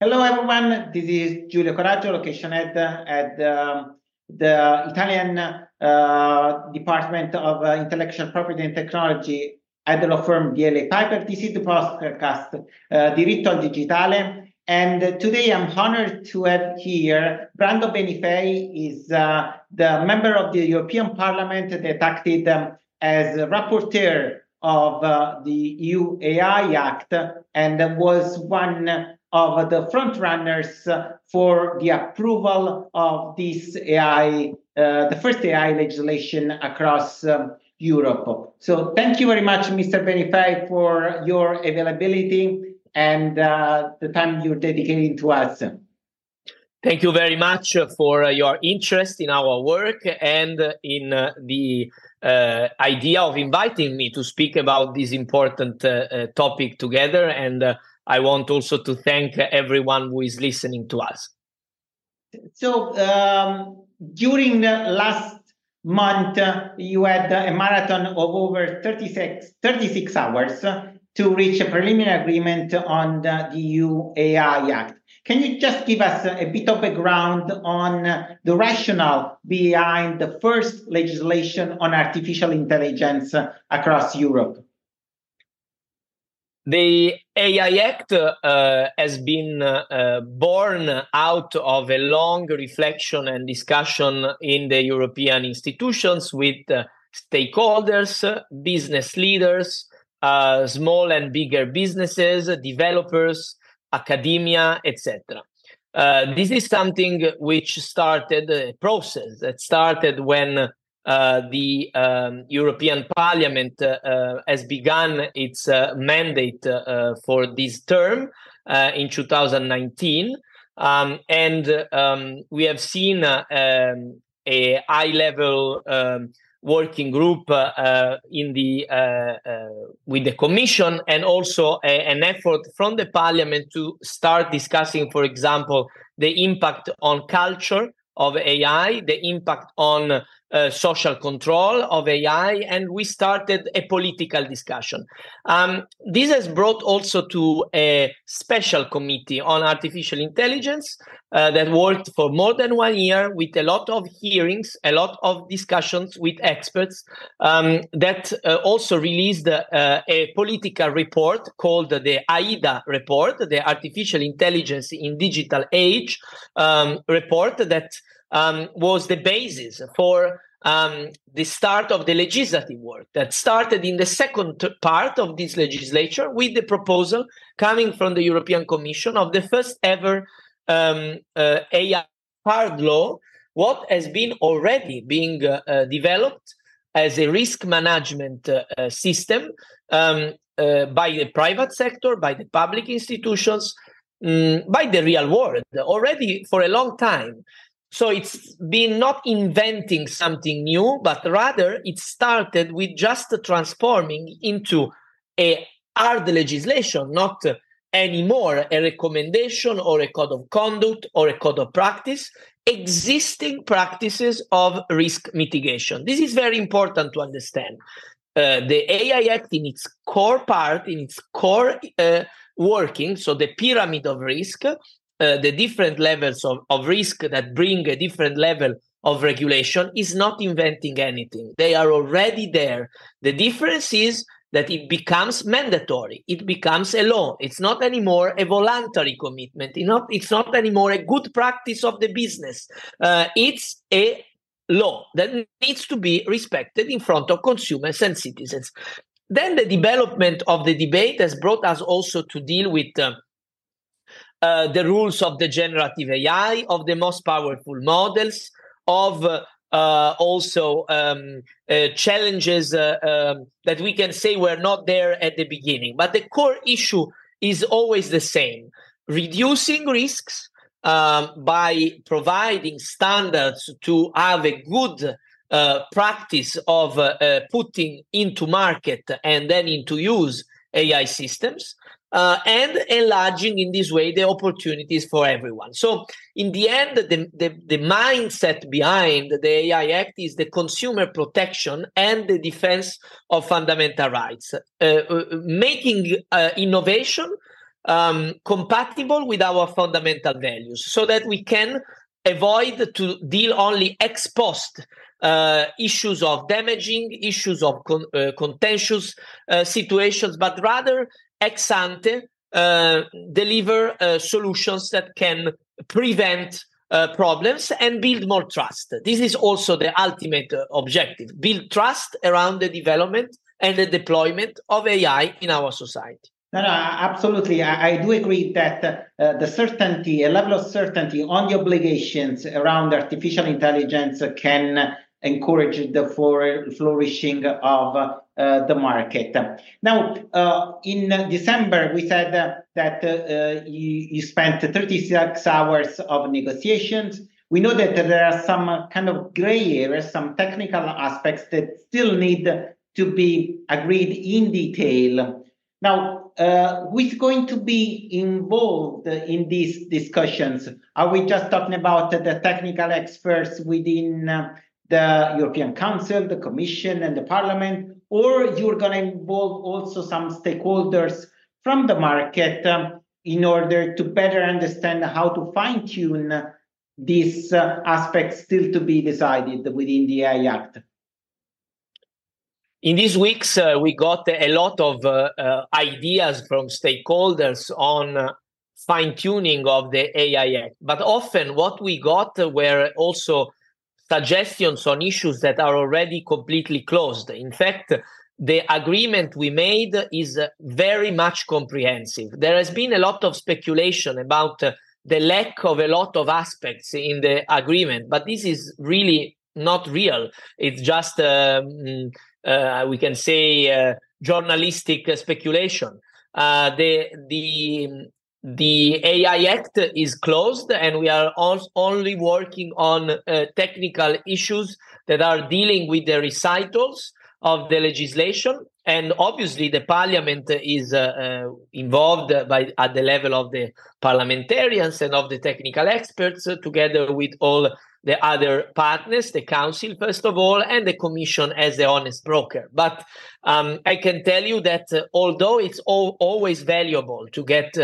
Hello, everyone. This is Giulio Coraggio, location head at um, the Italian uh, Department of uh, Intellectual Property and Technology at the law firm DLA Piper. This is the podcast uh, Diritto al Digitale. And today I'm honored to have here Brando Benifei is uh, the member of the European Parliament that acted um, as rapporteur of uh, the EU AI Act and was one of the front runners for the approval of this AI, uh, the first AI legislation across um, Europe. So thank you very much, Mr. Benifei, for your availability and uh, the time you're dedicating to us. Thank you very much for uh, your interest in our work and in uh, the uh, idea of inviting me to speak about this important uh, uh, topic together. And I want also to thank everyone who is listening to us. So, um, during the last month, you had a marathon of over 36, 36 hours to reach a preliminary agreement on the EU AI Act. Can you just give us a bit of background on the rationale behind the first legislation on artificial intelligence across Europe? The AI Act uh, has been uh, born out of a long reflection and discussion in the European institutions with uh, stakeholders, business leaders, uh, small and bigger businesses, developers, academia, etc. Uh, this is something which started a process that started when uh, the um, European Parliament uh, uh has begun its mandate for this term in 2019. Um, and um, we have seen um, a high level um, working group in the with the commission and also a, an effort from the parliament to start discussing for example the impact on culture of ai the impact on uh, social control of AI, and we started a political discussion. Um, this has brought also to a special committee on artificial intelligence uh, that worked for more than one year with a lot of hearings, a lot of discussions with experts um, that uh, also released uh, a political report called the AIDA report, the Artificial Intelligence in Digital Age um, report that um, was the basis for um, the start of the legislative work that started in the second t- part of this legislature with the proposal coming from the European Commission of the first ever um, uh, AI hard law, what has been already being uh, uh, developed as a risk management uh, uh, system um, uh, by the private sector, by the public institutions, um, by the real world already for a long time. So it's been not inventing something new, but rather it started with just transforming into a hard legislation, not anymore a recommendation or a code of conduct or a code of practice, existing practices of risk mitigation. This is very important to understand. Uh, the AI Act, in its core part, in its core uh, working, so the pyramid of risk, uh, the different levels of, of risk that bring a different level of regulation is not inventing anything. They are already there. The difference is that it becomes mandatory. It becomes a law. It's not anymore a voluntary commitment. It's not, it's not anymore a good practice of the business. Uh, it's a law that needs to be respected in front of consumers and citizens. Then the development of the debate has brought us also to deal with uh, uh, the rules of the generative AI, of the most powerful models, of uh, uh, also um, uh, challenges uh, um, that we can say were not there at the beginning. But the core issue is always the same reducing risks um, by providing standards to have a good practice of putting into market and then into use AI systems uh, and enlarging in this way the opportunities for everyone. So, in the end, the, the, the, mindset behind the AI Act is the consumer protection and the defense of fundamental rights, uh, uh, making uh, innovation um, compatible with our fundamental values so that we can avoid to deal only ex post uh, issues of damaging issues of con- uh, contentious uh, situations but rather ex ante uh, deliver uh, solutions that can prevent uh, problems and build more trust. This is also the ultimate uh, objective build trust around the development and the deployment of AI in our society. No, no, absolutely. I, I do agree that uh, the certainty, a level of certainty on the obligations around artificial intelligence can encourage the flourishing of uh, the market. Now, uh, in December, we said uh, that you, you spent 36 hours of negotiations. We know that there are some kind of gray areas, some technical aspects that still need to be agreed in detail. Now, uh, who is going to be involved in these discussions? Are we just talking about the technical experts within uh, the European Council, the Commission, and the Parliament, or you're going to involve also some stakeholders from the market um, in order to better understand how to fine tune these uh, aspects still to be decided within the AI Act? In these weeks, uh, we got a lot of uh, uh ideas from stakeholders on uh, fine tuning of the AI Act. But often, what we got were also suggestions on issues that are already completely closed. In fact, the agreement we made is very much comprehensive. There has been a lot of speculation about uh, the lack of a lot of aspects in the agreement, but this is really not real. It's just, um, uh, we can say, uh, journalistic speculation. Uh, the the the AI Act is closed, and we are only working on uh, technical issues that are dealing with the recitals of the legislation. And obviously, the parliament is uh, uh, involved by, at the level of the parliamentarians and of the technical experts, uh, together with all the other partners, the council, first of all, and the commission as the honest broker. But um, I can tell you that uh, although it's all, always valuable to get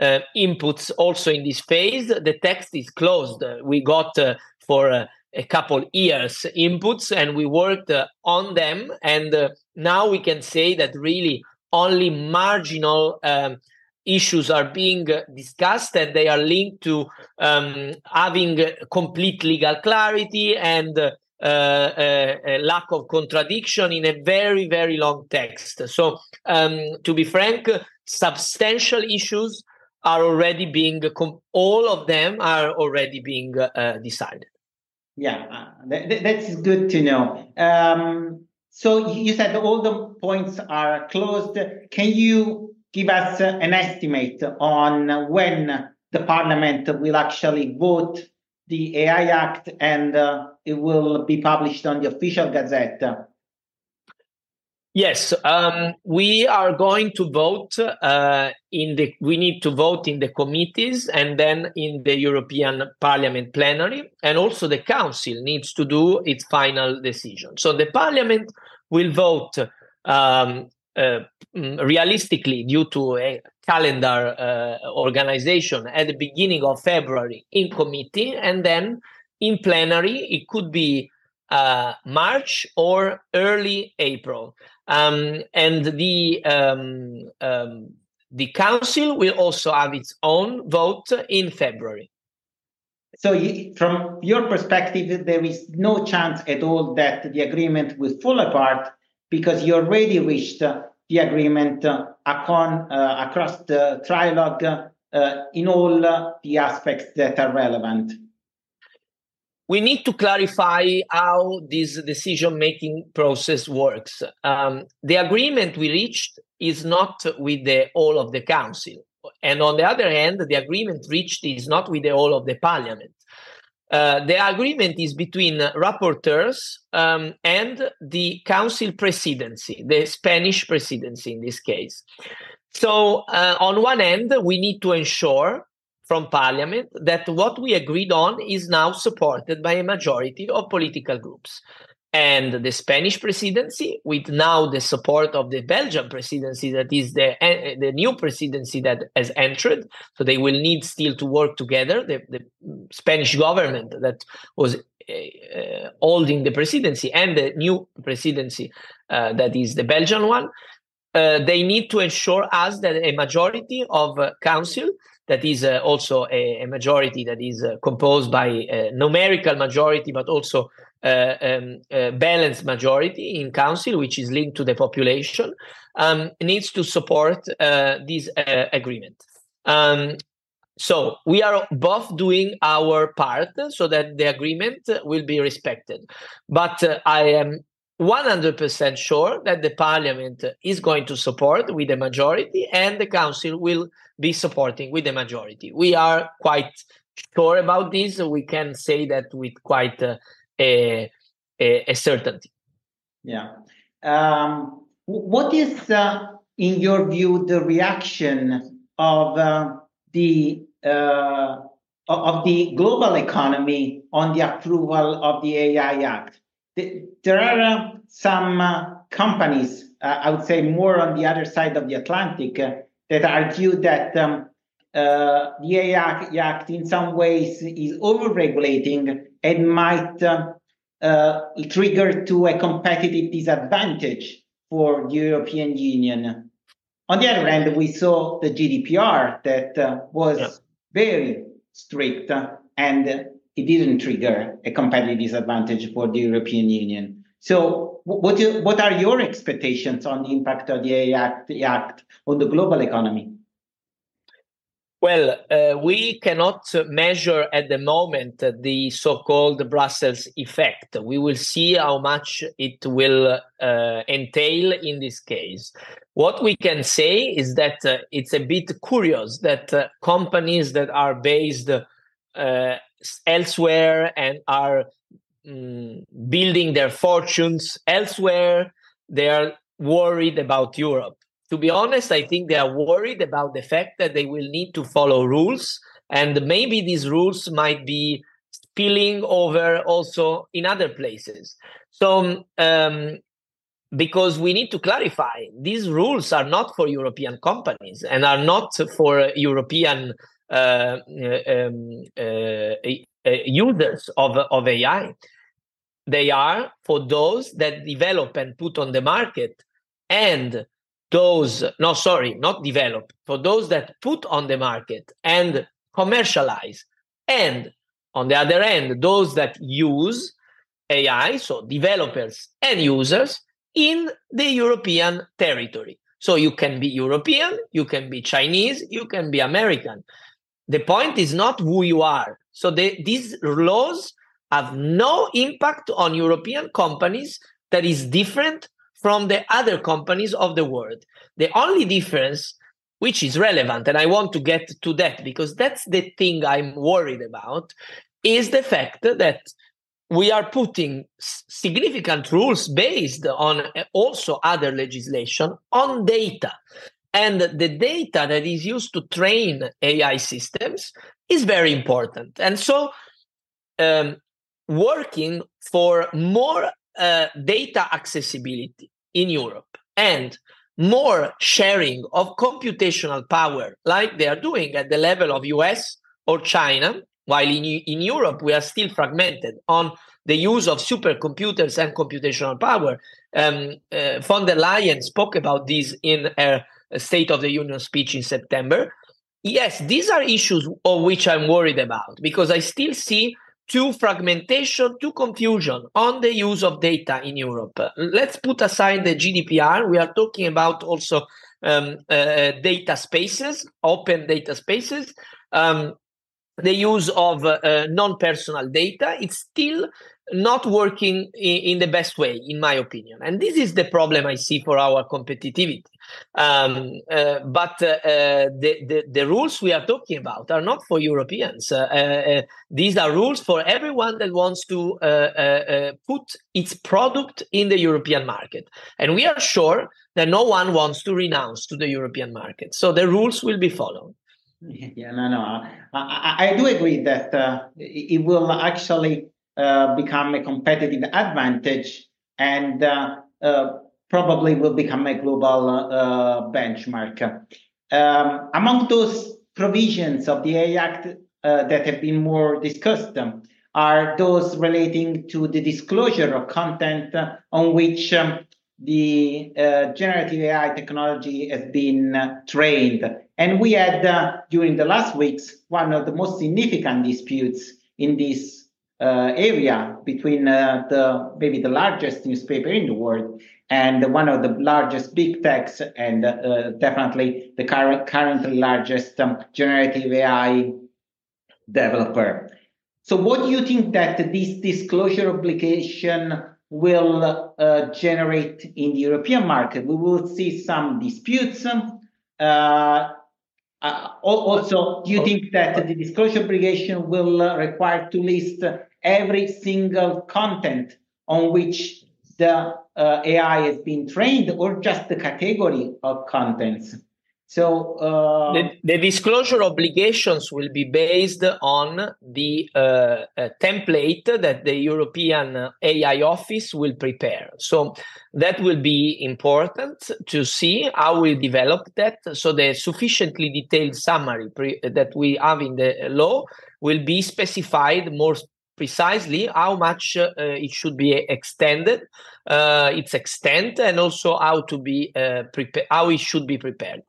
uh, uh, inputs also in this phase. The text is closed. We got uh, for uh, a couple years inputs and we worked uh, on them. And uh, now we can say that really only marginal um, issues are being discussed and they are linked to um, having complete legal clarity and uh, uh, lack of contradiction in a very, very long text. So, um, to be frank, substantial issues are already being all of them are already being uh, decided. Yeah uh, th- that's good to know. Um, so you said all the points are closed. Can you give us an estimate on when the parliament will actually vote the ai act and uh, it will be published on the official gazette Yes, um, we are going to vote uh, in the. We need to vote in the committees and then in the European Parliament plenary, and also the Council needs to do its final decision. So the Parliament will vote um, uh, realistically due to a calendar uh, organization at the beginning of February in committee, and then in plenary it could be uh, March or early April. Um, and the um, um, the council will also have its own vote in February. So, you, from your perspective, there is no chance at all that the agreement will fall apart because you already reached uh, the agreement uh, upon, uh, across the trilogue uh, in all the aspects that are relevant we need to clarify how this decision making process works. Um, the agreement we reached is not with the whole of the council. And on the other hand, the agreement reached is not with the whole of the parliament. Uh, the agreement is between rapporteurs um, and the council presidency, the Spanish presidency in this case. So, uh, on one end, we need to ensure from parliament that what we agreed on is now supported by a majority of political groups. and the Spanish presidency, with now the support of the Belgian presidency, that is the uh, the new presidency that has entered. So they will need still to work together. The, the Spanish government that was uh, holding the presidency and the new presidency uh, that is the Belgian one. Uh, they need to ensure us that a majority of uh, council that is uh, also a, a, majority that is uh, composed by a numerical majority, but also uh, um, balanced majority in council, which is linked to the population, um, needs to support uh, this uh, agreement. Um, so we are both doing our part so that the agreement will be respected. But uh, I am 100% sure that the parliament is going to support with a majority and the council will be supporting with the majority. We are quite sure about this. We can say that with quite a, a, a certainty. Yeah. Um, what is, uh, in your view, the reaction of uh, the uh, of the global economy on the approval of the AI Act? There are uh, some uh, companies, uh, I would say more on the other side of the Atlantic, that argue that um, the AI Act in some ways is overregulating and might uh, uh, trigger to a competitive disadvantage for the European Union. On the other hand, we saw the GDPR that uh, was yeah. very strict uh, and it didn't trigger a competitive disadvantage for the European Union. So, what, do, what are your expectations on the impact of the AI Act, Act on the global economy? Well, uh, we cannot measure at the moment the so called Brussels effect. We will see how much it will uh, entail in this case. What we can say is that uh, it's a bit curious that uh, companies that are based uh, elsewhere and are um, building their fortunes elsewhere, they are worried about Europe to be honest, I think they are worried about the fact that they will need to follow rules, and maybe these rules might be spilling over also in other places. So, um, because we need to clarify, these rules are not for European companies and are not for European uh, um, uh, uh users of, of AI. They are for those that develop and put on the market and those, no, sorry, not develop, for those that put on the market and commercialize, and on the other end, those that use AI, so developers and users in the European territory. So you can be European, you can be Chinese, you can be American. The point is not who you are. So the, these laws have no impact on European companies that is different from the other companies of the world. The only difference, which is relevant, and I want to get to that because that's the thing I'm worried about, is the fact that we are putting significant rules based on uh, also other legislation on data. And the data that is used to train AI systems is very important. And so, um, working for more uh, data accessibility in Europe and more sharing of computational power like they are doing at the level of US or China, while in, in Europe we are still fragmented on the use of supercomputers and computational power. Um, uh, von der Leyen spoke about this in her State of the Union speech in September. Yes, these are issues of which I'm worried about because I still see to fragmentation, to confusion on the use of data in Europe. Let's put aside the GDPR. We are talking about also um, uh, data spaces, open data spaces. Um, the use of uh, non-personal data it's still not working in, in, the best way in my opinion and this is the problem i see for our competitivity um, uh, but uh, uh the, the, the rules we are talking about are not for europeans. Uh, uh, these are rules for everyone that wants to put its product in the european market. And we are sure that no one wants to renounce to the european market. So the rules will be followed. Yeah, no, no. I, I, I do agree that uh, it will actually uh, become a competitive advantage and uh, uh, probably will become a global uh, benchmark. Um, among those provisions of the AI Act that have been more discussed um, are those relating to the disclosure of content on which um, the uh, generative AI technology has been uh, trained. And we had, uh, during the last weeks, one of the most significant disputes in this uh, area between uh, the maybe the largest newspaper in the world and one of the largest big techs and uh, definitely the current, currently largest um, generative AI developer. So what do you think that this disclosure obligation will uh, generate in the European market? We will see some disputes. Um, uh, uh, also, do you think that the disclosure obligation will uh, require to list every single content on which the uh, AI has been trained or just the category of contents? So uh, the, the, disclosure obligations will be based on the uh, uh, template that the European AI office will prepare. So that will be important to see how we develop that. So the sufficiently detailed summary pre- that we have in the law will be specified more precisely how much uh, it should be extended, uh, its extent, and also how to be uh, prepared, how it should be prepared.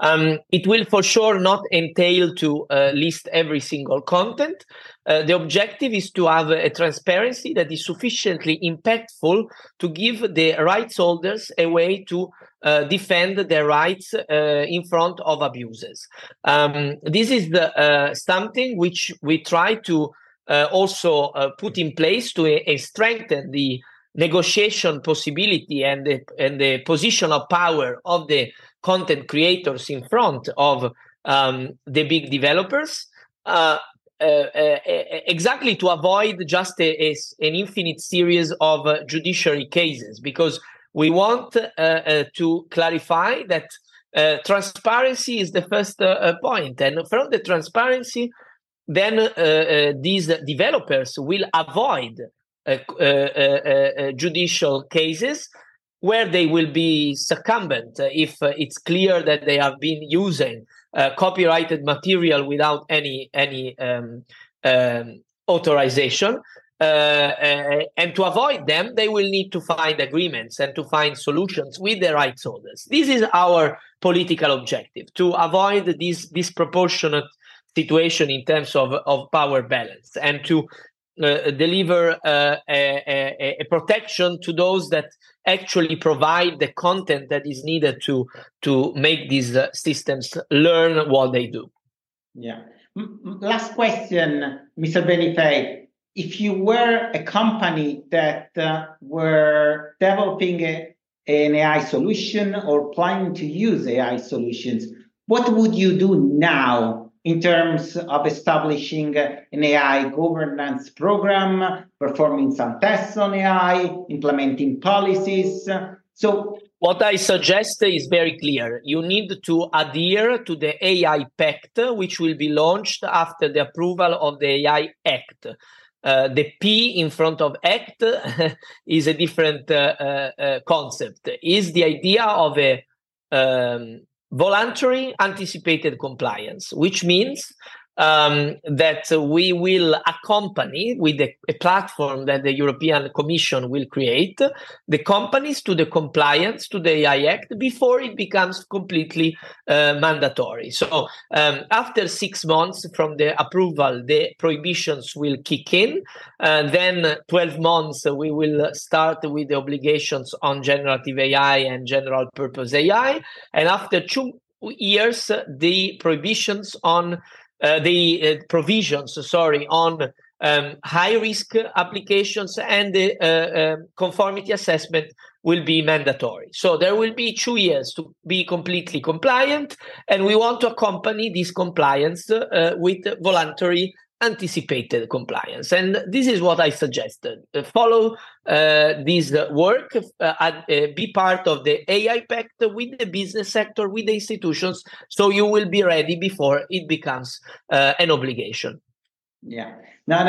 Um, it will for sure not entail to uh, list every single content. Uh, the objective is to have a transparency that is sufficiently impactful to give the rights holders a way to uh, defend their rights uh, in front of abuses. Um, this is the, uh, something which we try to also put in place to strengthen the negotiation possibility and the, and the position of power of the content creators in front of um, the big developers uh, uh, uh, exactly to avoid just a, a, an infinite series of uh, judiciary cases because we want uh, uh, to clarify that transparency is the first point. And from the transparency then these developers will avoid judicial cases where they will be succumbent if uh, it's clear that they have been using uh, copyrighted material without any any um, um, authorization. Uh, uh, and to avoid them, they will need to find agreements and to find solutions with the rights holders. This is our political objective to avoid this disproportionate situation in terms of, of power balance and to uh, deliver uh, a, a, a, protection to those that actually provide the content that is needed to to make these uh, systems learn what they do. Yeah. Last question, Mr. Benifei. If you were a company that uh, were developing a, an AI solution or planning to use AI solutions, what would you do now in terms of establishing an AI governance program, performing some tests on AI, implementing policies. So, what I suggest is very clear. You need to adhere to the AI Pact, which will be launched after the approval of the AI Act. Uh, the P in front of Act is a different uh, uh, uh concept. Is the idea of a um, voluntary anticipated compliance, which means um, that we will accompany with a, a, platform that the European Commission will create the companies to the compliance to the AI Act before it becomes completely uh, mandatory. So um, after six months from the approval, the prohibitions will kick in. Uh, then 12 months, we will start with the obligations on generative AI and general purpose AI. And after two years, the prohibitions on uh, the uh, provisions, sorry, on um, high risk applications and the uh, um, conformity assessment will be mandatory. So there will be two years to be completely compliant, and we want to accompany this compliance uh, with voluntary anticipated compliance. And this is what I suggested. Uh, follow uh, this work, uh, uh, be part of the AI Pact with the business sector, with the institutions, so you will be ready before it becomes uh, an obligation. Yeah. Now,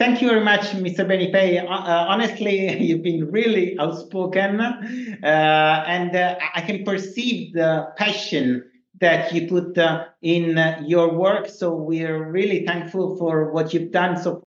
Thank you very much, Mr. Benifei. Uh, uh, honestly, you've been really outspoken, uh, and uh, I can perceive the passion that you put uh, in uh, your work. So we're really thankful for what you've done so